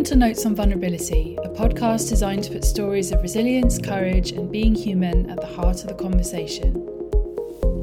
Welcome to Notes on Vulnerability, a podcast designed to put stories of resilience, courage, and being human at the heart of the conversation.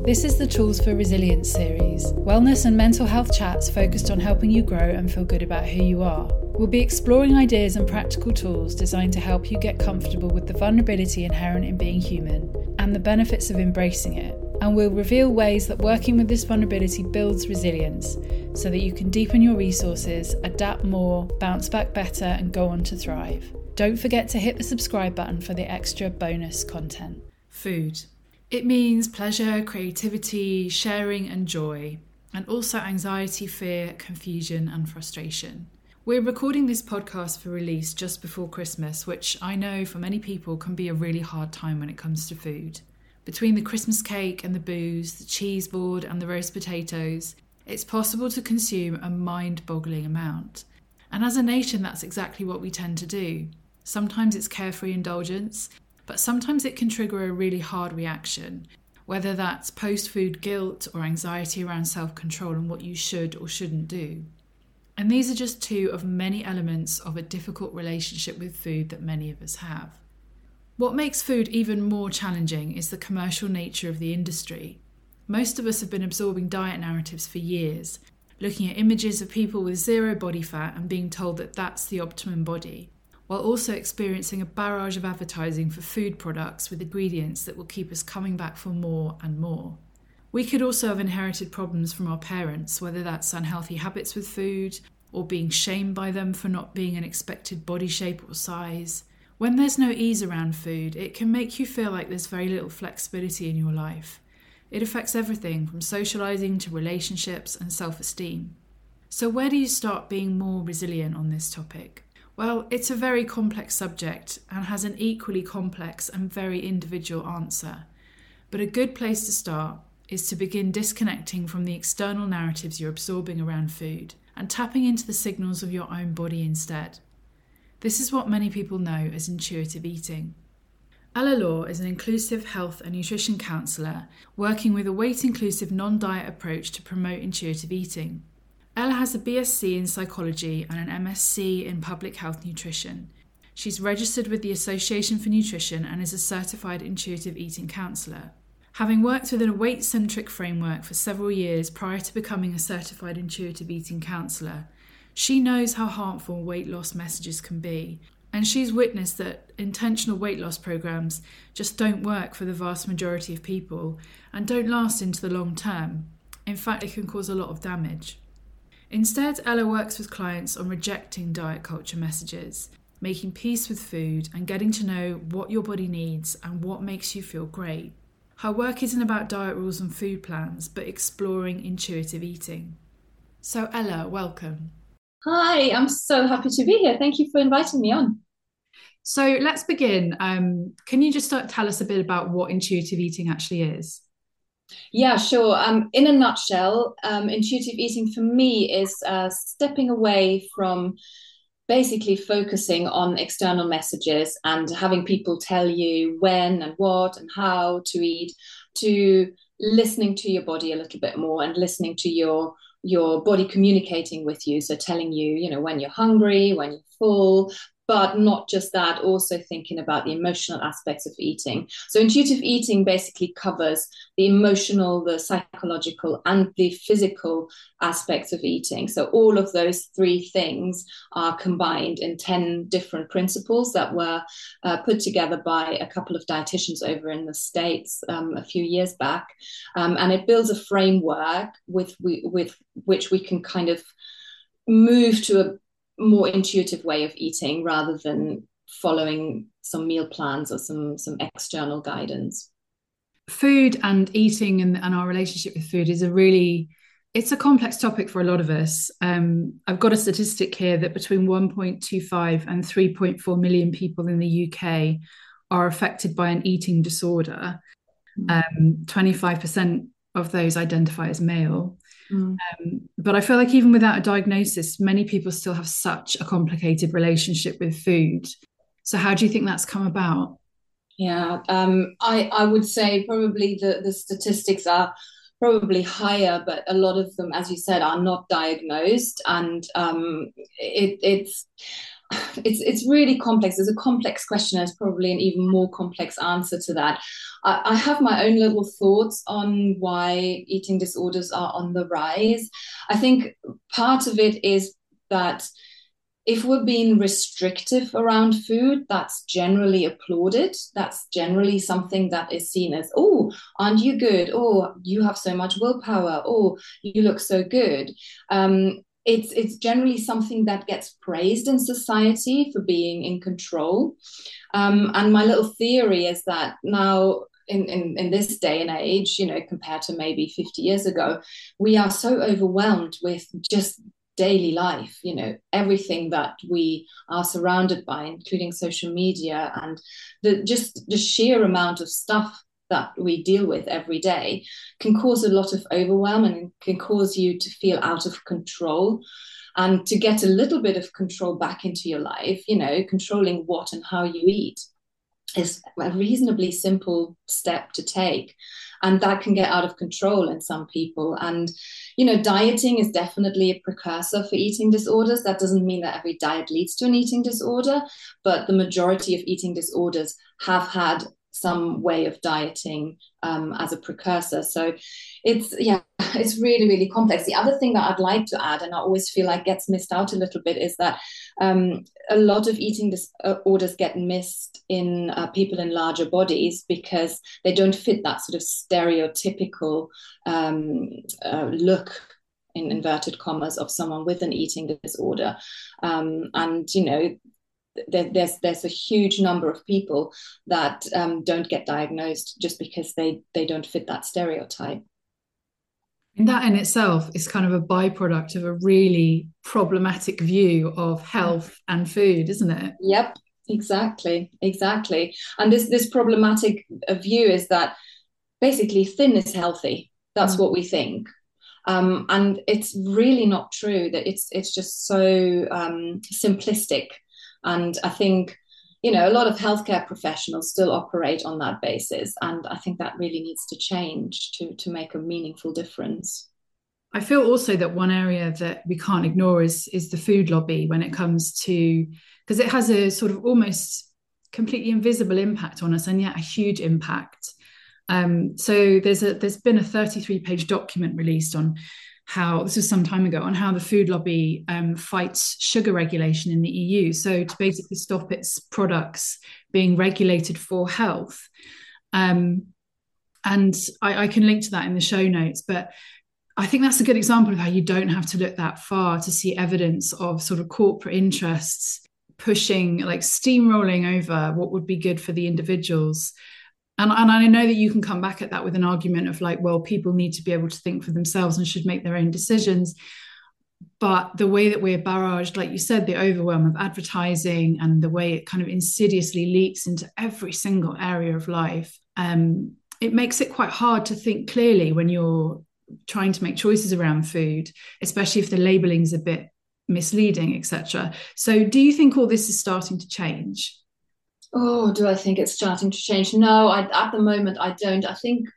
This is the Tools for Resilience series, wellness and mental health chats focused on helping you grow and feel good about who you are. We'll be exploring ideas and practical tools designed to help you get comfortable with the vulnerability inherent in being human and the benefits of embracing it and we'll reveal ways that working with this vulnerability builds resilience so that you can deepen your resources, adapt more, bounce back better, and go on to thrive. Don't forget to hit the subscribe button for the extra bonus content. Food. It means pleasure, creativity, sharing, and joy, and also anxiety, fear, confusion, and frustration. We're recording this podcast for release just before Christmas, which I know for many people can be a really hard time when it comes to food. Between the Christmas cake and the booze, the cheese board and the roast potatoes, it's possible to consume a mind boggling amount. And as a nation, that's exactly what we tend to do. Sometimes it's carefree indulgence, but sometimes it can trigger a really hard reaction, whether that's post food guilt or anxiety around self control and what you should or shouldn't do. And these are just two of many elements of a difficult relationship with food that many of us have. What makes food even more challenging is the commercial nature of the industry. Most of us have been absorbing diet narratives for years, looking at images of people with zero body fat and being told that that's the optimum body, while also experiencing a barrage of advertising for food products with ingredients that will keep us coming back for more and more. We could also have inherited problems from our parents, whether that's unhealthy habits with food, or being shamed by them for not being an expected body shape or size, when there's no ease around food, it can make you feel like there's very little flexibility in your life. It affects everything from socializing to relationships and self esteem. So, where do you start being more resilient on this topic? Well, it's a very complex subject and has an equally complex and very individual answer. But a good place to start is to begin disconnecting from the external narratives you're absorbing around food and tapping into the signals of your own body instead. This is what many people know as intuitive eating. Ella Law is an inclusive health and nutrition counsellor working with a weight inclusive non diet approach to promote intuitive eating. Ella has a BSc in psychology and an MSc in public health nutrition. She's registered with the Association for Nutrition and is a certified intuitive eating counsellor. Having worked within a weight centric framework for several years prior to becoming a certified intuitive eating counsellor, she knows how harmful weight loss messages can be, and she's witnessed that intentional weight loss programs just don't work for the vast majority of people and don't last into the long term. In fact, it can cause a lot of damage. Instead, Ella works with clients on rejecting diet culture messages, making peace with food, and getting to know what your body needs and what makes you feel great. Her work isn't about diet rules and food plans, but exploring intuitive eating. So, Ella, welcome. Hi, I'm so happy to be here. Thank you for inviting me on. So let's begin. Um, can you just start, tell us a bit about what intuitive eating actually is? Yeah, sure. Um, in a nutshell, um, intuitive eating for me is uh, stepping away from basically focusing on external messages and having people tell you when and what and how to eat, to listening to your body a little bit more and listening to your your body communicating with you so telling you you know when you're hungry when you're full but not just that, also thinking about the emotional aspects of eating. So, intuitive eating basically covers the emotional, the psychological, and the physical aspects of eating. So, all of those three things are combined in 10 different principles that were uh, put together by a couple of dietitians over in the States um, a few years back. Um, and it builds a framework with, we, with which we can kind of move to a more intuitive way of eating rather than following some meal plans or some some external guidance. Food and eating and, and our relationship with food is a really it's a complex topic for a lot of us. Um, i've got a statistic here that between 1.25 and 3.4 million people in the uk are affected by an eating disorder. Hmm. um, 25% of those identify as male Mm. Um, but I feel like even without a diagnosis, many people still have such a complicated relationship with food. So, how do you think that's come about? Yeah, um, I I would say probably the the statistics are probably higher, but a lot of them, as you said, are not diagnosed, and um, it, it's it's it's really complex. There's a complex question. There's probably an even more complex answer to that. I, I, have my own little thoughts on why eating disorders are on the rise. I think part of it is that if we're being restrictive around food, that's generally applauded. That's generally something that is seen as, oh, aren't you good? Oh, you have so much willpower. Oh, you look so good. Um, it's it's generally something that gets praised in society for being in control. Um, and my little theory is that now in, in, in this day and age, you know, compared to maybe 50 years ago, we are so overwhelmed with just daily life, you know, everything that we are surrounded by, including social media and the just the sheer amount of stuff that we deal with every day can cause a lot of overwhelm and can cause you to feel out of control. And to get a little bit of control back into your life you know controlling what and how you eat is a reasonably simple step to take. And that can get out of control in some people. And you know dieting is definitely a precursor for eating disorders. That doesn't mean that every diet leads to an eating disorder but the majority of eating disorders have had some way of dieting um, as a precursor. So it's yeah, it's really really complex. The other thing that I'd like to add, and I always feel like gets missed out a little bit, is that um, a lot of eating disorders uh, get missed in uh, people in larger bodies because they don't fit that sort of stereotypical um, uh, look in inverted commas of someone with an eating disorder um, and you know there, there's there's a huge number of people that um, don't get diagnosed just because they they don't fit that stereotype. And that in itself is kind of a byproduct of a really problematic view of health and food, isn't it? Yep, exactly, exactly. And this this problematic view is that basically thin is healthy. That's mm. what we think. Um, and it's really not true that it's it's just so um, simplistic and I think, you know, a lot of healthcare professionals still operate on that basis. And I think that really needs to change to, to make a meaningful difference. I feel also that one area that we can't ignore is is the food lobby when it comes to because it has a sort of almost completely invisible impact on us and yet a huge impact. Um, so there's a there's been a 33 page document released on how this was some time ago on how the food lobby um, fights sugar regulation in the EU. So to basically stop its products being regulated for health. Um, and I, I, can link to that in the show notes, but I think that's a good example of how you don't have to look that far to see evidence of sort of corporate interests pushing, like steamrolling over what would be good for the individuals and, and I know that you can come back at that with an argument of like, well, people need to be able to think for themselves and should make their own decisions. But the way that we're barraged, like you said, the overwhelm of advertising and the way it kind of insidiously leaks into every single area of life, um, it makes it quite hard to think clearly when you're trying to make choices around food, especially if the labelling is a bit misleading, etc. So, do you think all this is starting to change? Oh, do I think it's starting to change? No, I, at the moment I don't. I think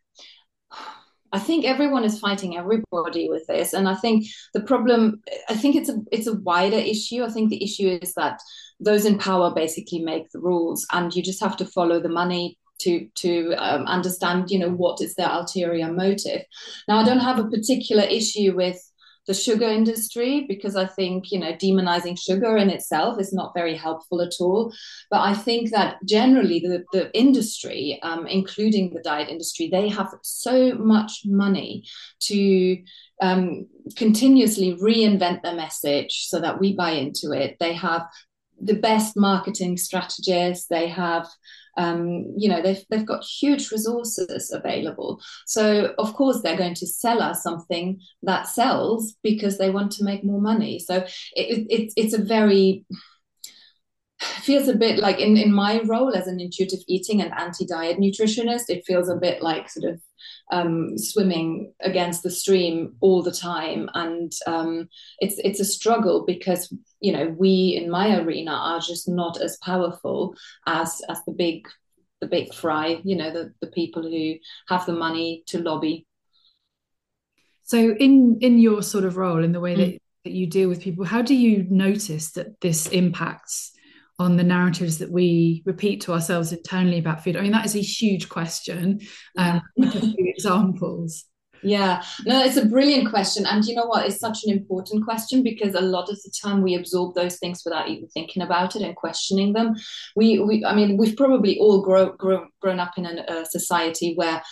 I think everyone is fighting everybody with this, and I think the problem. I think it's a it's a wider issue. I think the issue is that those in power basically make the rules, and you just have to follow the money to to um, understand. You know what is their ulterior motive. Now, I don't have a particular issue with the sugar industry because I think, you know, demonizing sugar in itself is not very helpful at all. But I think that generally the, the industry, um, including the diet industry, they have so much money to um, continuously reinvent their message so that we buy into it. They have the best marketing strategists, they have um, you know they've, they've got huge resources available. So of course they're going to sell us something that sells because they want to make more money. So it, it, it's a very feels a bit like in, in my role as an intuitive eating and anti-diet nutritionist it feels a bit like sort of um, swimming against the stream all the time and um, it's it's a struggle because you know we in my arena are just not as powerful as as the big the big fry you know the, the people who have the money to lobby so in in your sort of role in the way that mm. that you deal with people, how do you notice that this impacts on the narratives that we repeat to ourselves internally about food? I mean, that is a huge question. Um, a few examples. Yeah, no, it's a brilliant question. And you know what? It's such an important question because a lot of the time we absorb those things without even thinking about it and questioning them. We, we I mean, we've probably all grow, grow, grown up in a, a society where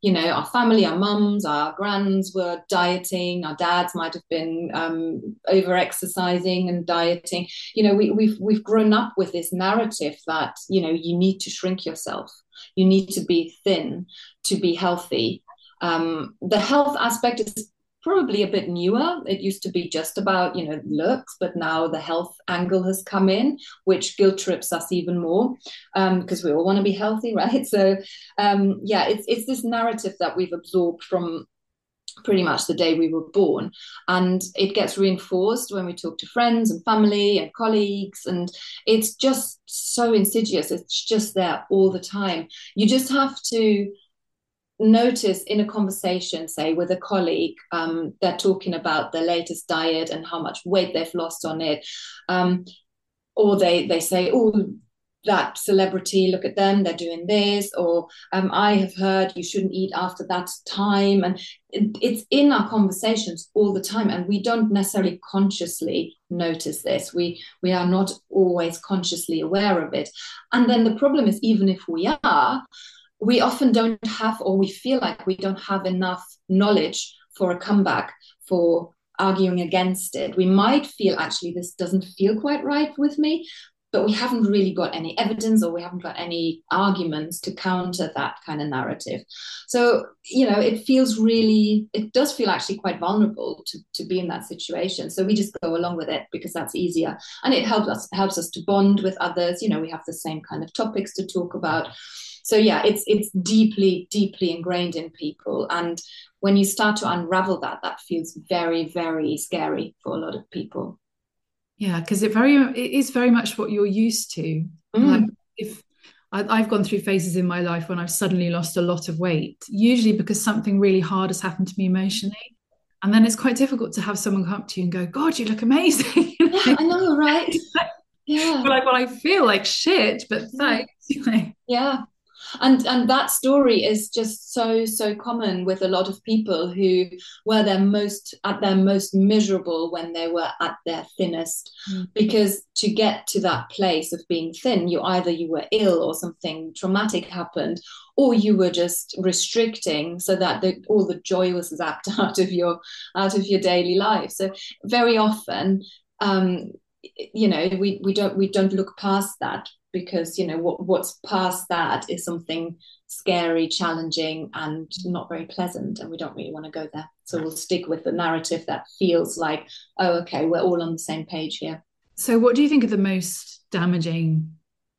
you know, our family, our mums, our grands were dieting, our dads might have been um, over exercising and dieting. You know, we, we've we've grown up with this narrative that you know you need to shrink yourself, you need to be thin to be healthy. Um, the health aspect is probably a bit newer. It used to be just about, you know, looks, but now the health angle has come in, which guilt trips us even more because um, we all want to be healthy, right? So, um, yeah, it's it's this narrative that we've absorbed from pretty much the day we were born and it gets reinforced when we talk to friends and family and colleagues and it's just so insidious it's just there all the time you just have to notice in a conversation, say with a colleague, um, they're talking about the latest diet and how much weight they've lost on it, um, or they they say, "Oh, that celebrity, look at them, they're doing this," or um, "I have heard you shouldn't eat after that time," and it, it's in our conversations all the time, and we don't necessarily consciously notice this. We we are not always consciously aware of it, and then the problem is, even if we are we often don't have, or we feel like we don't have enough knowledge for a comeback, for arguing against it. We might feel actually this doesn't feel quite right with me, but we haven't really got any evidence or we haven't got any arguments to counter that kind of narrative. So, you know, it feels really, it does feel actually quite vulnerable to, to be in that situation. So we just go along with it because that's easier. And it helps us helps us to bond with others. You know, we have the same kind of topics to talk about so yeah it's it's deeply deeply ingrained in people and when you start to unravel that that feels very very scary for a lot of people yeah because it very it is very much what you're used to mm. like if I've gone through phases in my life when I've suddenly lost a lot of weight, usually because something really hard has happened to me emotionally. And then it's quite difficult to have someone come up to you and go, God, you look amazing. yeah, I know, right? Yeah. like, well, I feel like shit, but thanks. yeah and and that story is just so so common with a lot of people who were their most at their most miserable when they were at their thinnest. Mm. because to get to that place of being thin you either you were ill or something traumatic happened or you were just restricting so that the, all the joy was zapped out of your out of your daily life. So very often um, you know we, we don't we don't look past that because you know what what's past that is something scary challenging and not very pleasant and we don't really want to go there. So we'll stick with the narrative that feels like oh okay we're all on the same page here. So what do you think are the most damaging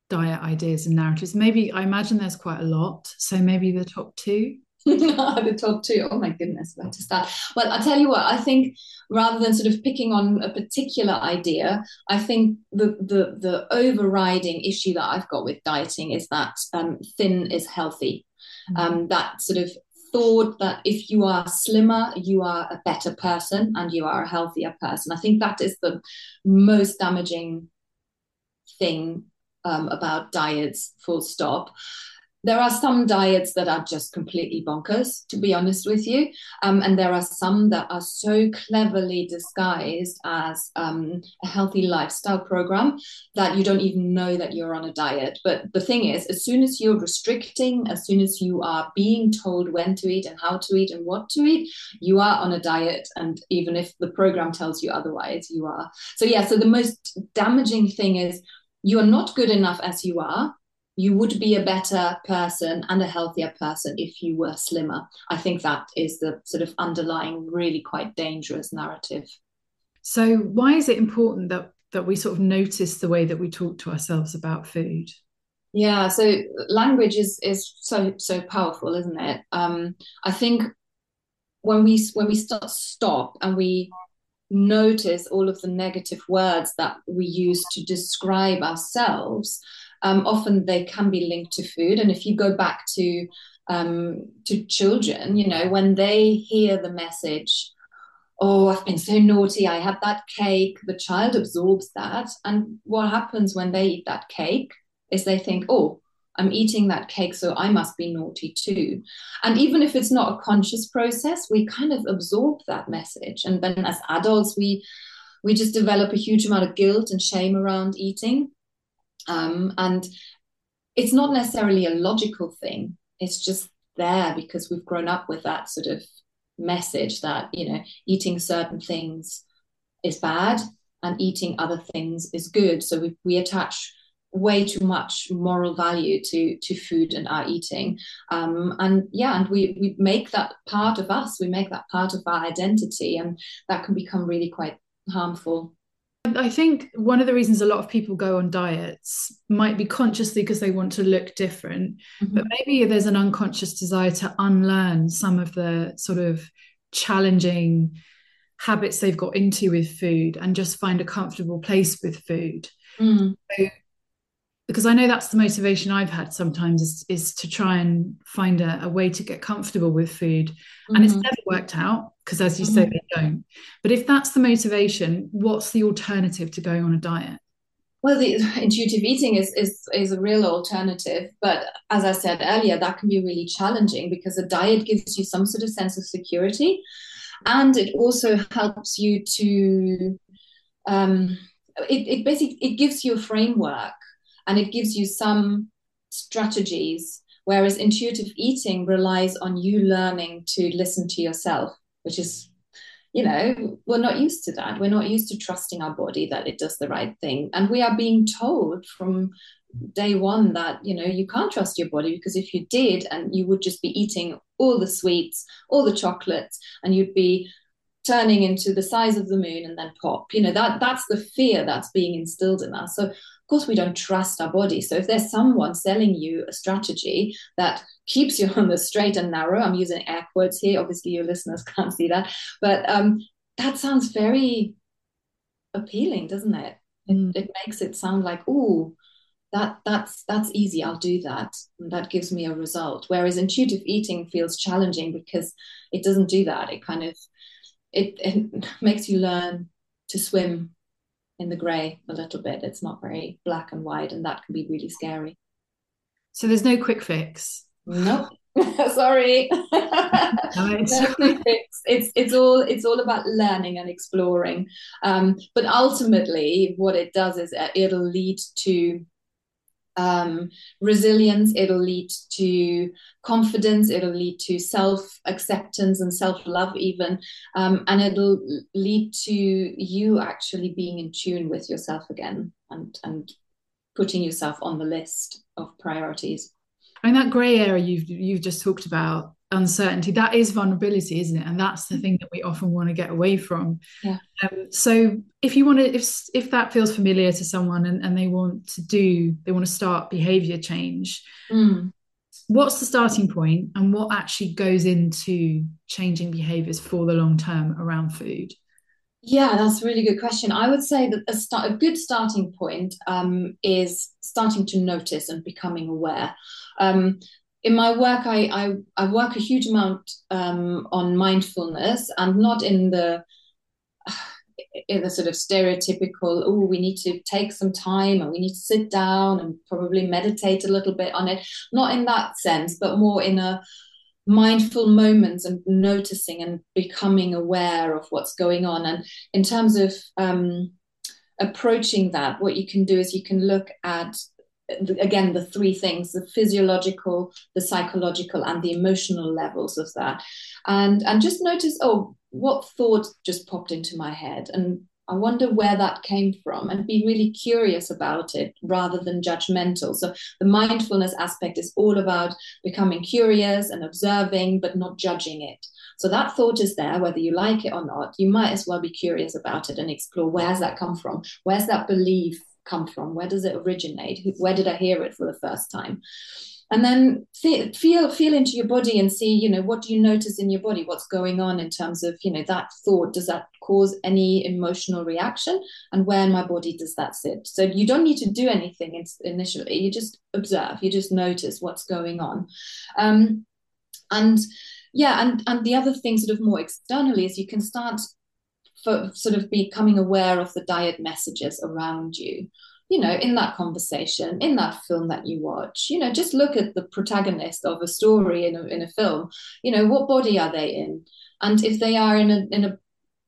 diet ideas and narratives? Maybe i imagine there's quite a lot so maybe the top two the top two. Oh my goodness, where to start? Well, I'll tell you what, I think rather than sort of picking on a particular idea, I think the the the overriding issue that I've got with dieting is that um, thin is healthy. Mm-hmm. Um, that sort of thought that if you are slimmer, you are a better person and you are a healthier person. I think that is the most damaging thing um, about diets, full stop there are some diets that are just completely bonkers, to be honest with you. Um, and there are some that are so cleverly disguised as um, a healthy lifestyle program that you don't even know that you're on a diet. But the thing is, as soon as you're restricting, as soon as you are being told when to eat and how to eat and what to eat, you are on a diet. And even if the program tells you otherwise, you are. So, yeah, so the most damaging thing is you are not good enough as you are you would be a better person and a healthier person if you were slimmer. I think that is the sort of underlying, really quite dangerous narrative. So, why is it important that that we sort of notice the way that we talk to ourselves about food? Yeah, so language is is so so powerful, isn't it? Um, I think when we when we start stop and we notice all of the negative words that we use to describe ourselves um, often they can be linked to food. And if you go back to um, to children, you know, when they hear the message, oh, I've been so naughty. I had that cake. The child absorbs that. And what happens when they eat that cake is they think, oh, I'm eating that cake, so I must be naughty too. And even if it's not a conscious process, we kind of absorb that message. And then as adults, we we just develop a huge amount of guilt and shame around eating. Um, and it's not necessarily a logical thing. It's just there because we've grown up with that sort of message that you know eating certain things is bad and eating other things is good. So we, we attach way too much moral value to to food and our eating. Um, and yeah and we we make that part of us. We make that part of our identity and that can become really quite harmful I think one of the reasons a lot of people go on diets might be consciously because they want to look different, mm-hmm. but maybe there's an unconscious desire to unlearn some of the sort of challenging habits they've got into with food and just find a comfortable place with food. Mm. So, because I know that's the motivation I've had sometimes is, is to try and find a, a way to get comfortable with food. Mm-hmm. And it's mm-hmm. never worked out because, as you mm-hmm. say, they don't. But if that's the motivation, what's the alternative to going on a diet? Well, the intuitive eating is, is is a real alternative, but as I said earlier, that can be really challenging because a diet gives you some sort of sense of security, and it also helps you to um, it, it basically it gives you a framework and it gives you some strategies whereas intuitive eating relies on you learning to listen to yourself which is you know we're not used to that. We're not used to trusting our body that it does the right thing. And we are being told from day one that you know you can't trust your body because if you did and you would just be eating all the sweets all the chocolates and you'd be turning into the size of the moon and then pop you know that that's the fear that's being instilled in us. So course we don't trust our body. So if there's someone selling you a strategy that keeps you on the straight and narrow i'm using air quotes here obviously your listeners can't see that but um, that sounds very appealing doesn't it? Mm. it, it makes it sound like oh that that's that's easy i'll do that. And that gives me a result. Whereas intuitive eating feels challenging because it doesn't do that. It kind of it, it makes you learn to swim in the grey a little bit. It's not very black and white, and that can be really scary. So there's no quick fix. Nope. Sorry. no quick fix. It's it's all it's all about learning and exploring. Um, but ultimately, what it does is uh, it'll lead to um, resilience, it'll lead to confidence, it'll lead to self acceptance and self love, even. Um, and it'll lead to you actually being in tune with yourself again and, and putting yourself on the list of priorities. And that grey area you've you've just talked about uncertainty that is vulnerability isn't it and that's the thing that we often want to get away from yeah. Um, so if you want to if if that feels familiar to someone and, and they want to do they want to start behavior change mm. what's the starting point and what actually goes into changing behaviors for the long term around food yeah, that's a really good question. I would say that a, start, a good starting point um, is starting to notice and becoming aware. Um, in my work, I, I, I work a huge amount um, on mindfulness and not in the in the sort of stereotypical, oh, we need to take some time and we need to sit down and probably meditate a little bit on it. Not in that sense, but more in a mindful moments and noticing and becoming aware of what's going on. And in terms of um, approaching that, what you can do is you can look at again the three things the physiological the psychological and the emotional levels of that and and just notice oh what thought just popped into my head and I wonder where that came from and be really curious about it rather than judgmental. So, the mindfulness aspect is all about becoming curious and observing, but not judging it. So, that thought is there, whether you like it or not. You might as well be curious about it and explore where's that come from? Where's that belief come from? Where does it originate? Where did I hear it for the first time? And then feel feel into your body and see, you know, what do you notice in your body? What's going on in terms of, you know, that thought? Does that cause any emotional reaction? And where in my body does that sit? So you don't need to do anything initially. You just observe. You just notice what's going on. Um, and yeah, and and the other thing, sort of more externally, is you can start for sort of becoming aware of the diet messages around you. You know in that conversation in that film that you watch you know just look at the protagonist of a story in a, in a film. You know what body are they in? And if they are in a in a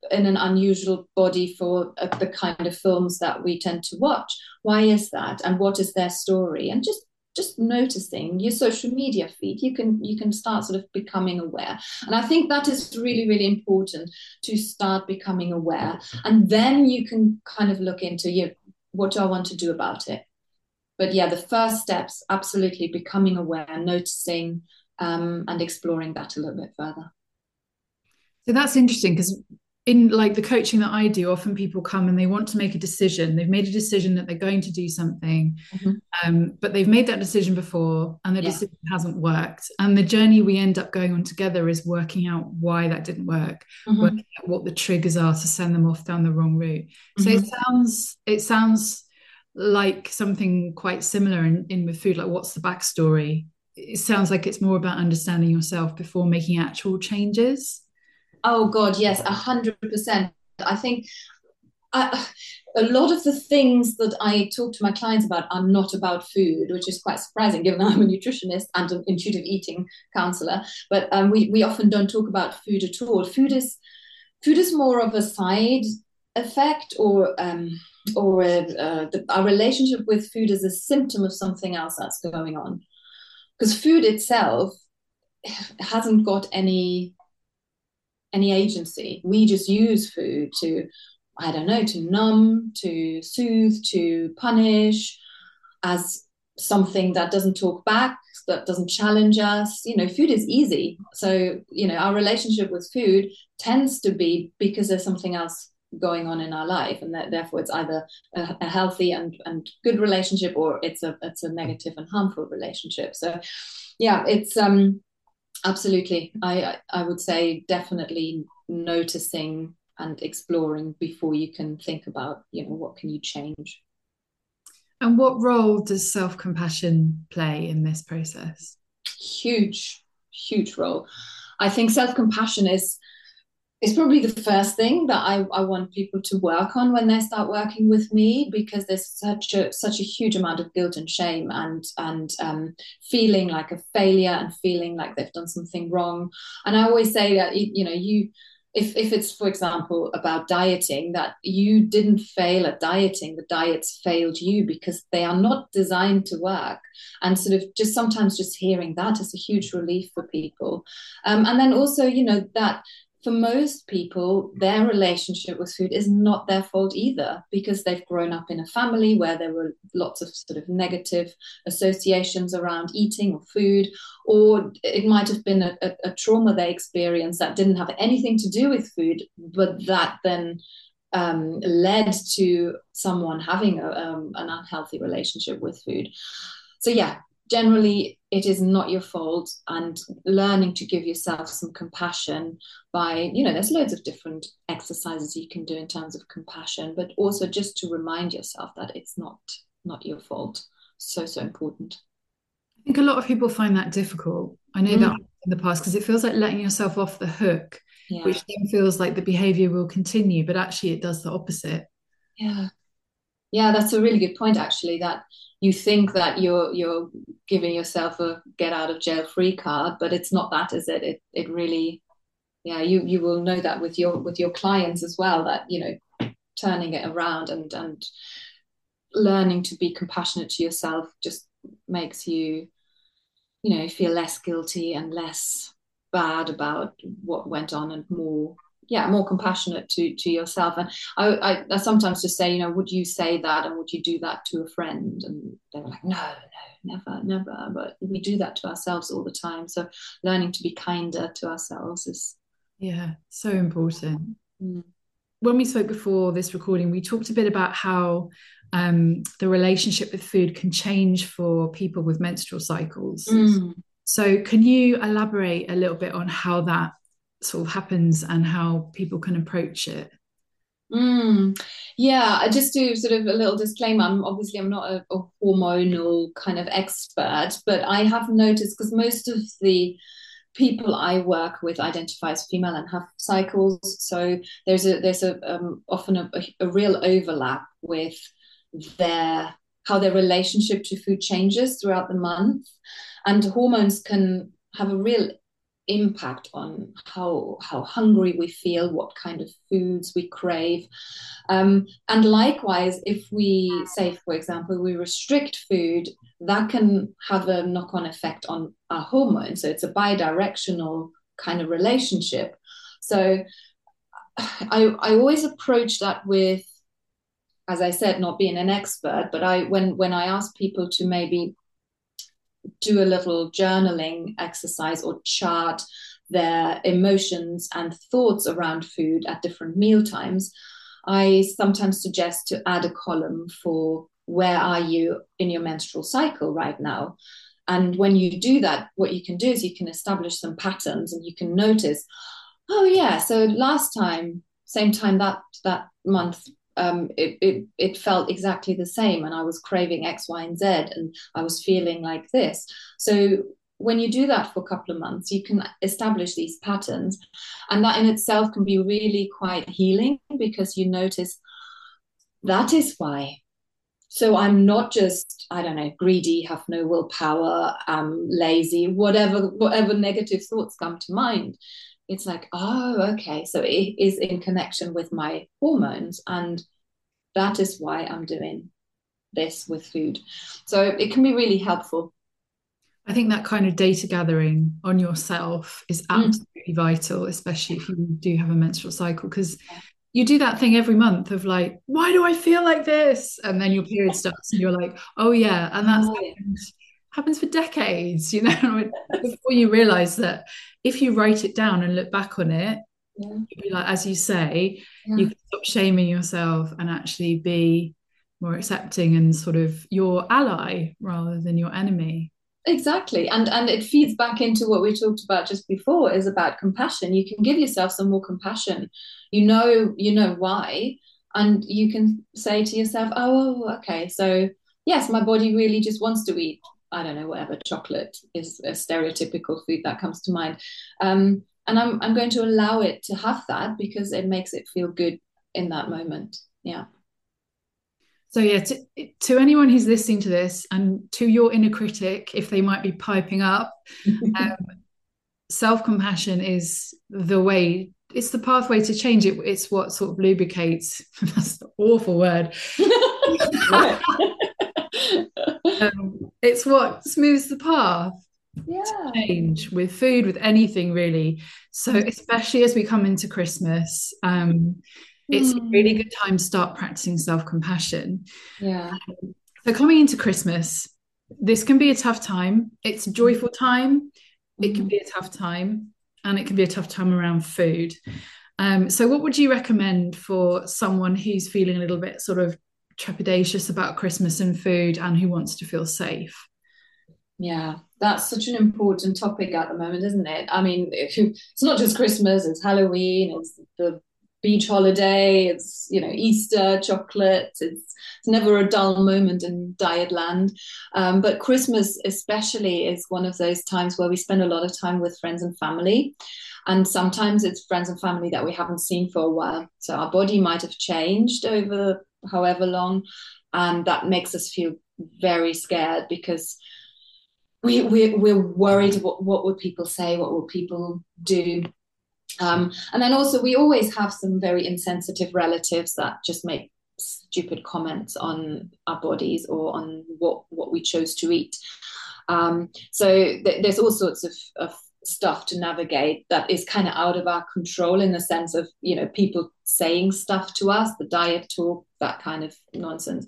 in an unusual body for uh, the kind of films that we tend to watch why is that? And what is their story? And just just noticing your social media feed you can you can start sort of becoming aware. And i think that is really really important to start becoming aware. And then you can kind of look into you what do i want to do about it? But yeah the first steps absolutely becoming aware noticing um, and exploring that a little bit further. So that's interesting because in like the coaching that I do, often people come and they want to make a decision. They've made a decision that they're going to do something, mm-hmm. um, but they've made that decision before and the yeah. decision hasn't worked. And the journey we end up going on together is working out why that didn't work, mm-hmm. working out what the triggers are to send them off down the wrong route. Mm-hmm. So it mm-hmm. sounds it sounds like something quite similar in, in with food. Like, what's the backstory? It sounds like it's more about understanding yourself before making actual changes. Oh God, yes, a hundred percent. I think I, a lot of the things that I talk to my clients about are not about food, which is quite surprising given I'm a nutritionist and an intuitive eating counselor. But um, we we often don't talk about food at all. Food is food is more of a side effect or um, or a, uh, the, our relationship with food is a symptom of something else that's going on because food itself hasn't got any any agency. We just use food to, I don't know, to numb, to soothe, to punish as something that doesn't talk back, that doesn't challenge us. You know, food is easy. So, you know, our relationship with food tends to be because there's something else going on in our life and that therefore it's either a, a healthy and, and good relationship or it's a it's a negative and harmful relationship so yeah it's um absolutely. I i would say definitely noticing and exploring before you can think about you know what can you change. And what role does self-compassion play in this process? Huge huge role. I think self-compassion is it's probably the first thing that I, I want people to work on when they start working with me because there's such a such a huge amount of guilt and shame and and um, feeling like a failure and feeling like they've done something wrong. And I always say that you know you if if it's for example about dieting that you didn't fail at dieting the diets failed you because they are not designed to work and sort of just sometimes just hearing that is a huge relief for people um, and then also you know that for most people, their relationship with food is not their fault either because they've grown up in a family where there were lots of sort of negative associations around eating or food, or it might have been a, a, a trauma they experienced that didn't have anything to do with food, but that then um, led to someone having a, um, an unhealthy relationship with food. So, yeah, generally it is not your fault and learning to give yourself some compassion by you know there's loads of different exercises you can do in terms of compassion but also just to remind yourself that it's not not your fault. So so important. I think a lot of people find that difficult. I know mm. that in the past because it feels like letting yourself off the hook yeah. which then feels like the behavior will continue but actually it does the opposite. Yeah yeah that's a really good point actually that you think that you're you're giving yourself a get out of jail free card but it's not that is it? It it really yeah you you will know that with your with your clients as well that you know turning it around and and learning to be compassionate to yourself just makes you you know feel less guilty and less bad about what went on and more yeah more compassionate to to yourself. And I, I, I sometimes just say you know would you say that and would you do that to a friend? And they were like no no never never. But we do that to ourselves all the time. So learning to be kinder to ourselves is yeah so important. Mm. when we spoke before this recording we talked a bit about how um, the relationship with food can change for people with menstrual cycles. Mm. so can you elaborate a little bit on how that sort of happens and how people can approach it Mm, yeah, I just do sort of a little disclaimer. I'm obviously I'm not a, a hormonal kind of expert, but I have noticed because most of the people I work with identify as female and have cycles. So there's a there's a um, often a, a, real overlap with their how their relationship to food changes throughout the month, and hormones can have a real impact on how how hungry we feel, what kind of foods we crave, um, and likewise, if we say, for example, we restrict food, that can have a knock-on effect on our hormones. So it's a bidirectional kind of relationship. So I I always approach that with as I said, not being an expert, but I when when I ask people to maybe do a little journaling exercise or chart their emotions and thoughts around food at different meal times, I sometimes suggest to add a column for where are you in your menstrual cycle right now. And when you do that, what you can do is you can establish some patterns and you can notice, oh yeah, so last time, same time that that month, um, it, it, it felt exactly the same and I was craving X, Y, and Z and I was feeling like this. So when you do that for a couple of months, you can establish these patterns. And that in itself can be really quite healing because you notice that is why. So I'm not just, I don't know, greedy, have no willpower, um, lazy, whatever, whatever negative thoughts come to mind it's like, oh, okay. So it is in connection with my hormones. And that is why I'm doing this with food. So it can be really helpful. I think that kind of data gathering on yourself is mm. absolutely mm. vital, especially if you do have a menstrual cycle, because you do that thing every month of like, why do I feel like this? And then your period starts and you're like, oh yeah. And that's oh, yeah happens for decades, you know, before you realize that if you write it down and look back on it, yeah. be like, as you say, yeah. you can stop shaming yourself and actually be more accepting and sort of your ally rather than your enemy. Exactly. And and it feeds back into what we talked about just before is about compassion. You can give yourself some more compassion. You know, you know why. And you can say to yourself, oh, okay, so yes, my body really just wants to eat I don't know, whatever chocolate is a stereotypical food that comes to mind. Um, and I'm, I'm going to allow it to have that because it makes it feel good in that moment. Yeah. So yeah, to, to anyone who's listening to this and to your inner critic, if they might be piping up, um, self-compassion is the way it's the pathway to change it it's what sort of lubricates that's the awful word um, it's what smooths the path yeah. to change with food, with anything really. So, especially as we come into Christmas, um, it's mm. a really hmm. good time to start practicing self compassion. Yeah. so, coming into Christmas, this can be a tough time. It's a joyful time. It can be a tough time, and it can be a tough time around food. Um, so, what would you recommend for someone who's feeling a little bit sort of trepidatious about Christmas and food and who wants to feel safe. Yeah, that's such an important topic at the moment, isn't it? I mean, it's not just Christmas, it's Halloween, it's the beach holiday, it's, you know, Easter, chocolate, it's, it's never a dull moment in diet land. Um, but Christmas, especially, is one of those times where we spend a lot of time with friends and family. And sometimes it's friends and family that we haven't seen for a while. So our body might have changed over however long and that makes us feel very scared because we, we we're worried what what would people say what will people do. Um, and then also we always have some very insensitive relatives that just make stupid comments on our bodies or on what what we chose to eat. Um, so th- there's all sorts of, of stuff to navigate that is kind of out of our control in the sense of you know people saying stuff to us the diet talk that kind of nonsense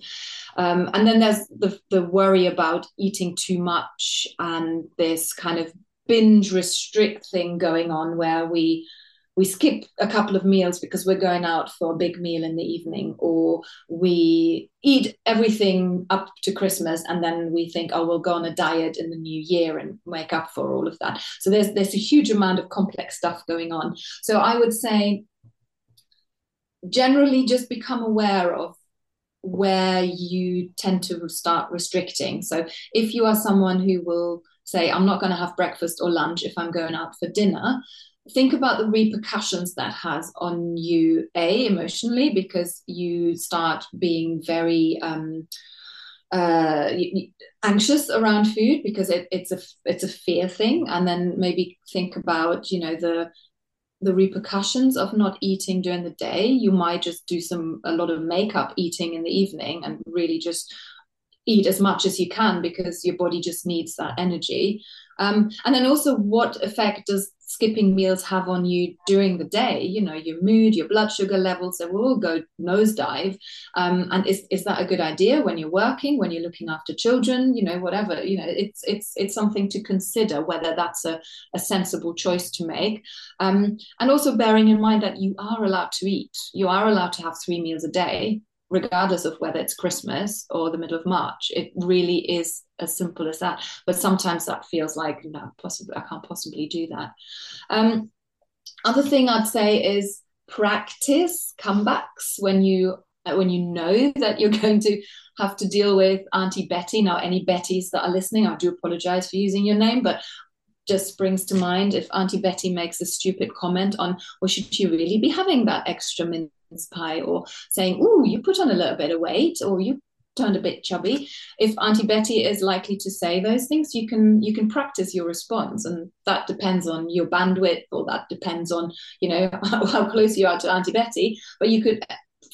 um, and then there's the, the worry about eating too much and this kind of binge restrict thing going on where we we skip a couple of meals because we're going out for a big meal in the evening, or we eat everything up to Christmas and then we think, oh, we'll go on a diet in the new year and make up for all of that. So there's there's a huge amount of complex stuff going on. So I would say generally just become aware of where you tend to start restricting. So if you are someone who will say i'm not going to have breakfast or lunch if i'm going out for dinner think about the repercussions that has on you a emotionally because you start being very um, uh, anxious around food because it, it's a it's a fear thing and then maybe think about you know the the repercussions of not eating during the day. You might just do some a lot of makeup eating in the evening and really just eat as much as you can because your body just needs that energy. Um, and then also what effect does skipping meals have on you during the day? You know your mood your blood sugar levels they will all go nosedive. Um, and is, is that a good idea when you're working when you're looking after children? You know whatever you know it's it's it's something to consider whether that's a, a sensible choice to make. Um, and also bearing in mind that you are allowed to eat. You are allowed to have three meals a day regardless of whether it's Christmas or the middle of March. It really is as simple as that. But sometimes that feels like no, possibly I can't possibly do that. Um, other thing I'd say is practice comebacks when you uh, when you know that you're going to have to deal with Auntie Betty. Now, any Bettys that are listening, I do apologize for using your name, but just brings to mind if Auntie Betty makes a stupid comment on, well, should you really be having that extra mince pie? or saying, oh, you put on a little bit of weight or you turned a bit chubby. If auntie betty is likely to say those things you can you can practice your response and that depends on your bandwidth or that depends on you know how, how close you are to auntie betty. But you could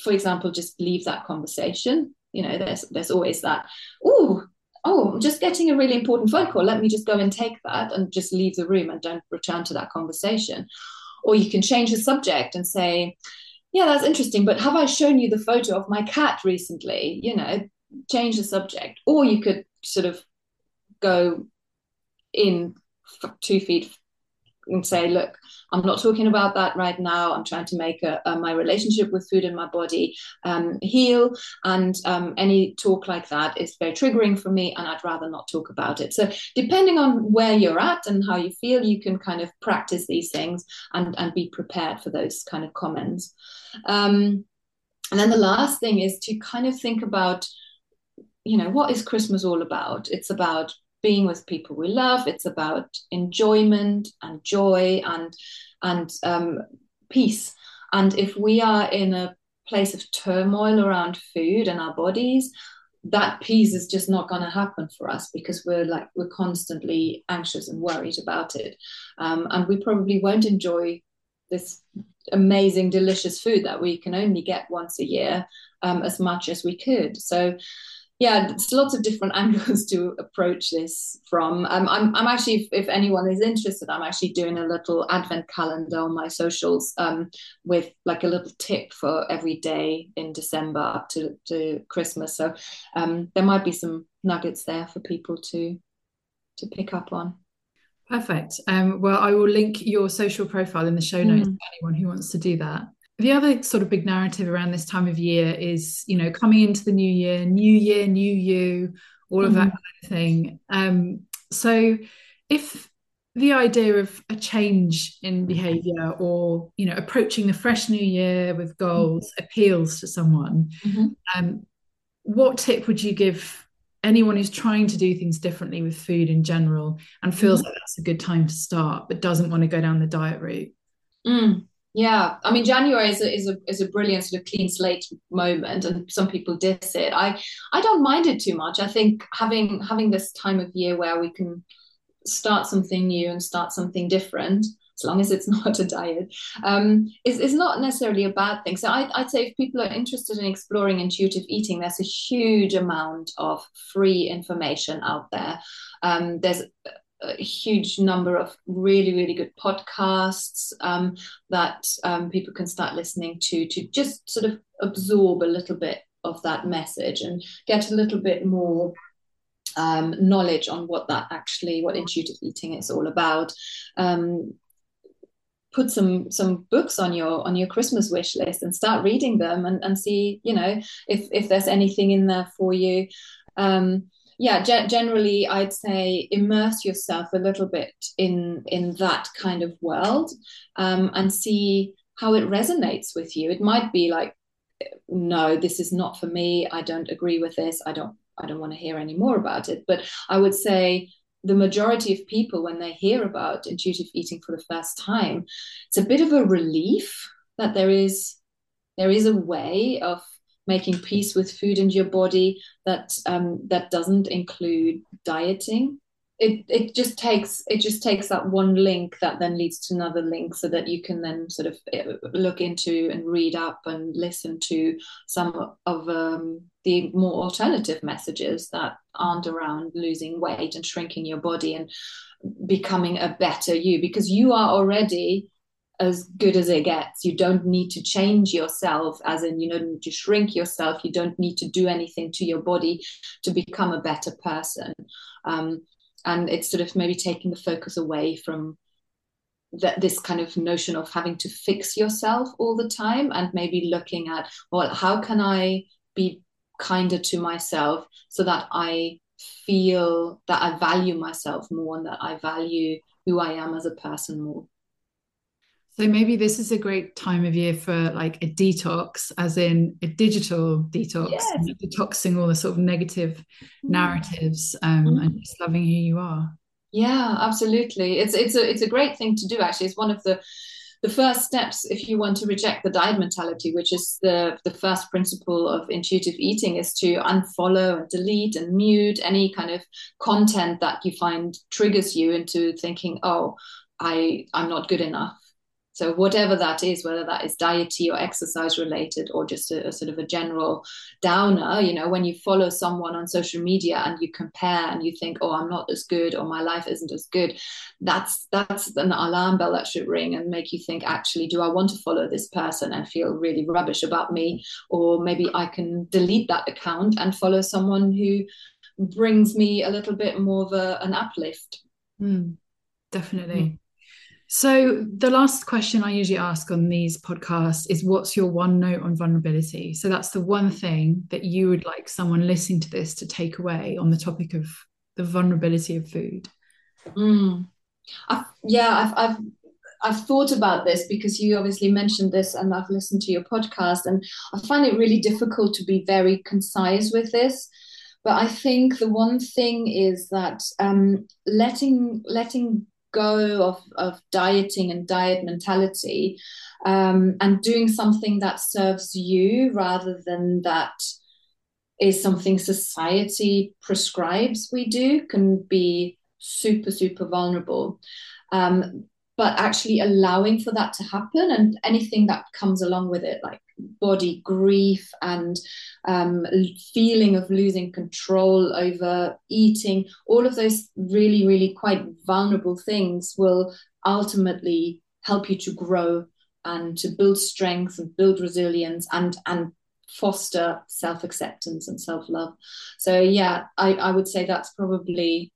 for example just leave that conversation. You know there's there's always that oh oh i'm just getting a really important phone call let me just go and take that and just leave the room and don't return to that conversation or you can change the subject and say yeah, that's interesting. But have I shown you the photo of my cat recently? You know, change the subject. Or you could sort of go in two feet and say, look, I'm not talking about that right now. I'm trying to make a, a, my relationship with food and my body um, heal. And um, any talk like that is very triggering for me, and I'd rather not talk about it. So, depending on where you're at and how you feel, you can kind of practice these things and, and be prepared for those kind of comments. Um, and then the last thing is to kind of think about, you know, what is Christmas all about? It's about being with people we love. It's about enjoyment and joy and and um, peace. And if we are in a place of turmoil around food and our bodies, that peace is just not going to happen for us because we're like we're constantly anxious and worried about it, um, and we probably won't enjoy this amazing, delicious food that we can only get once a year um, as much as we could. So yeah, there's lots of different angles to approach this from. Um, I'm, I'm actually, if, if, anyone is interested, I'm actually doing a little advent calendar on my socials um, with like a little tip for every day in December up to, to Christmas. So um, there might be some nuggets there for people to to pick up on. Perfect. Um, well, I will link your social profile in the show notes mm. for anyone who wants to do that the other sort of big narrative around this time of year is you know coming into the new year new year new you all of mm-hmm. that kind of thing um, so if the idea of a change in behavior or you know approaching the fresh new year with goals mm-hmm. appeals to someone mm-hmm. um, what tip would you give anyone who's trying to do things differently with food in general and feels mm-hmm. like that's a good time to start but doesn't want to go down the diet route mm. Yeah, I mean, January is a, is a is a brilliant sort of clean slate moment, and some people diss it. I I don't mind it too much. I think having having this time of year where we can start something new and start something different, as long as it's not a diet, um, is is not necessarily a bad thing. So I, I'd say if people are interested in exploring intuitive eating, there's a huge amount of free information out there. Um, there's a huge number of really really good podcasts um, that um, people can start listening to to just sort of absorb a little bit of that message and get a little bit more um, knowledge on what that actually what intuitive eating is all about. Um, put some some books on your on your christmas wish list and start reading them and, and see you know if if there's anything in there for you. Um, yeah ge- generally i'd say immerse yourself a little bit in in that kind of world um, and see how it resonates with you. It might be like no this is not for me. I don't agree with this. I don't i don't want to hear any more about it. But i would say the majority of people, when they hear about intuitive eating for the first time, it's a bit of a relief that there is there is a way of making peace with food and your body that um, that doesn't include dieting. It it just takes it just takes that one link that then leads to another link so that you can then sort of uh, look into and read up and listen to some of um, the more alternative messages that aren't around losing weight and shrinking your body and becoming a better you because you are already as good as it gets. You don't need to change yourself, as in, you don't need to shrink yourself. You don't need to do anything to your body to become a better person. Um, and it's sort of maybe taking the focus away from that this kind of notion of having to fix yourself all the time and maybe looking at well how can i be kinder to myself so that i feel that i value myself more and that i value who i am as a person more so maybe this is a great time of year for like a detox, as in a digital detox, yes. detoxing all the sort of negative mm. narratives um, mm. and just loving who you are. Yeah, absolutely. It's it's a it's a great thing to do. Actually, it's one of the the first steps if you want to reject the diet mentality, which is the the first principle of intuitive eating, is to unfollow and delete and mute any kind of content that you find triggers you into thinking, oh, I I'm not good enough so whatever that is, whether that is diety or exercise related or just a, a, sort of a general downer, you know, when you follow someone on social media and you compare and you think, oh, I'm not as good or my life isn't as good, that's that's an alarm bell that should ring and make you think, actually, do I want to follow this person and feel really rubbish about me? Or maybe I can delete that account and follow someone who brings me a little bit more of a, an uplift. Mm, definitely. Mm. So, the last question I usually ask on these podcasts is what's your one note on vulnerability? So, that's the one thing that you would like someone listening to this to take away on the topic of the vulnerability of food. Mm. I've, yeah, I've, I've I've thought about this because you obviously mentioned this and I've listened to your podcast and I find it really difficult to be very concise with this. But I think the one thing is that um, letting letting go of, of dieting and diet mentality um, and doing something that serves you rather than that is something society prescribes we do can be super super vulnerable. Um, but actually allowing for that to happen and anything that comes along with it, like body grief and um, feeling of losing control over eating, all of those really, really quite vulnerable things will ultimately help you to grow and to build strength and build resilience and and foster self-acceptance and self-love so yeah I, I would say that's probably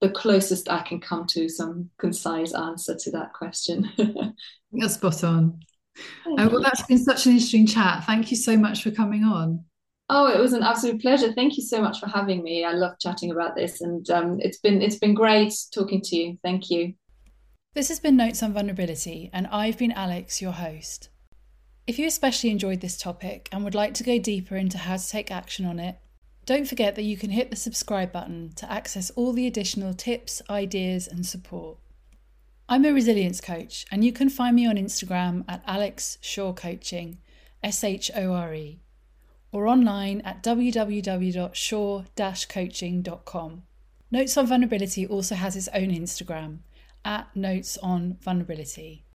the closest I can come to some concise answer to that question. You're spot on. Uh, well, that's been such an interesting chat. Thank you so much for coming on. Oh, it was an absolute pleasure. Thank you so much for having me. I love chatting about this, and um, it's been it's been great talking to you. Thank you. This has been Notes on Vulnerability, and I've been Alex, your host. If you especially enjoyed this topic and would like to go deeper into how to take action on it, don't forget that you can hit the subscribe button to access all the additional tips, ideas, and support. I'm a resilience coach, and you can find me on Instagram at Alex Shore Coaching, S H O R E, or online at www.shore-coaching.com. Notes on Vulnerability also has its own Instagram at Notes on Vulnerability.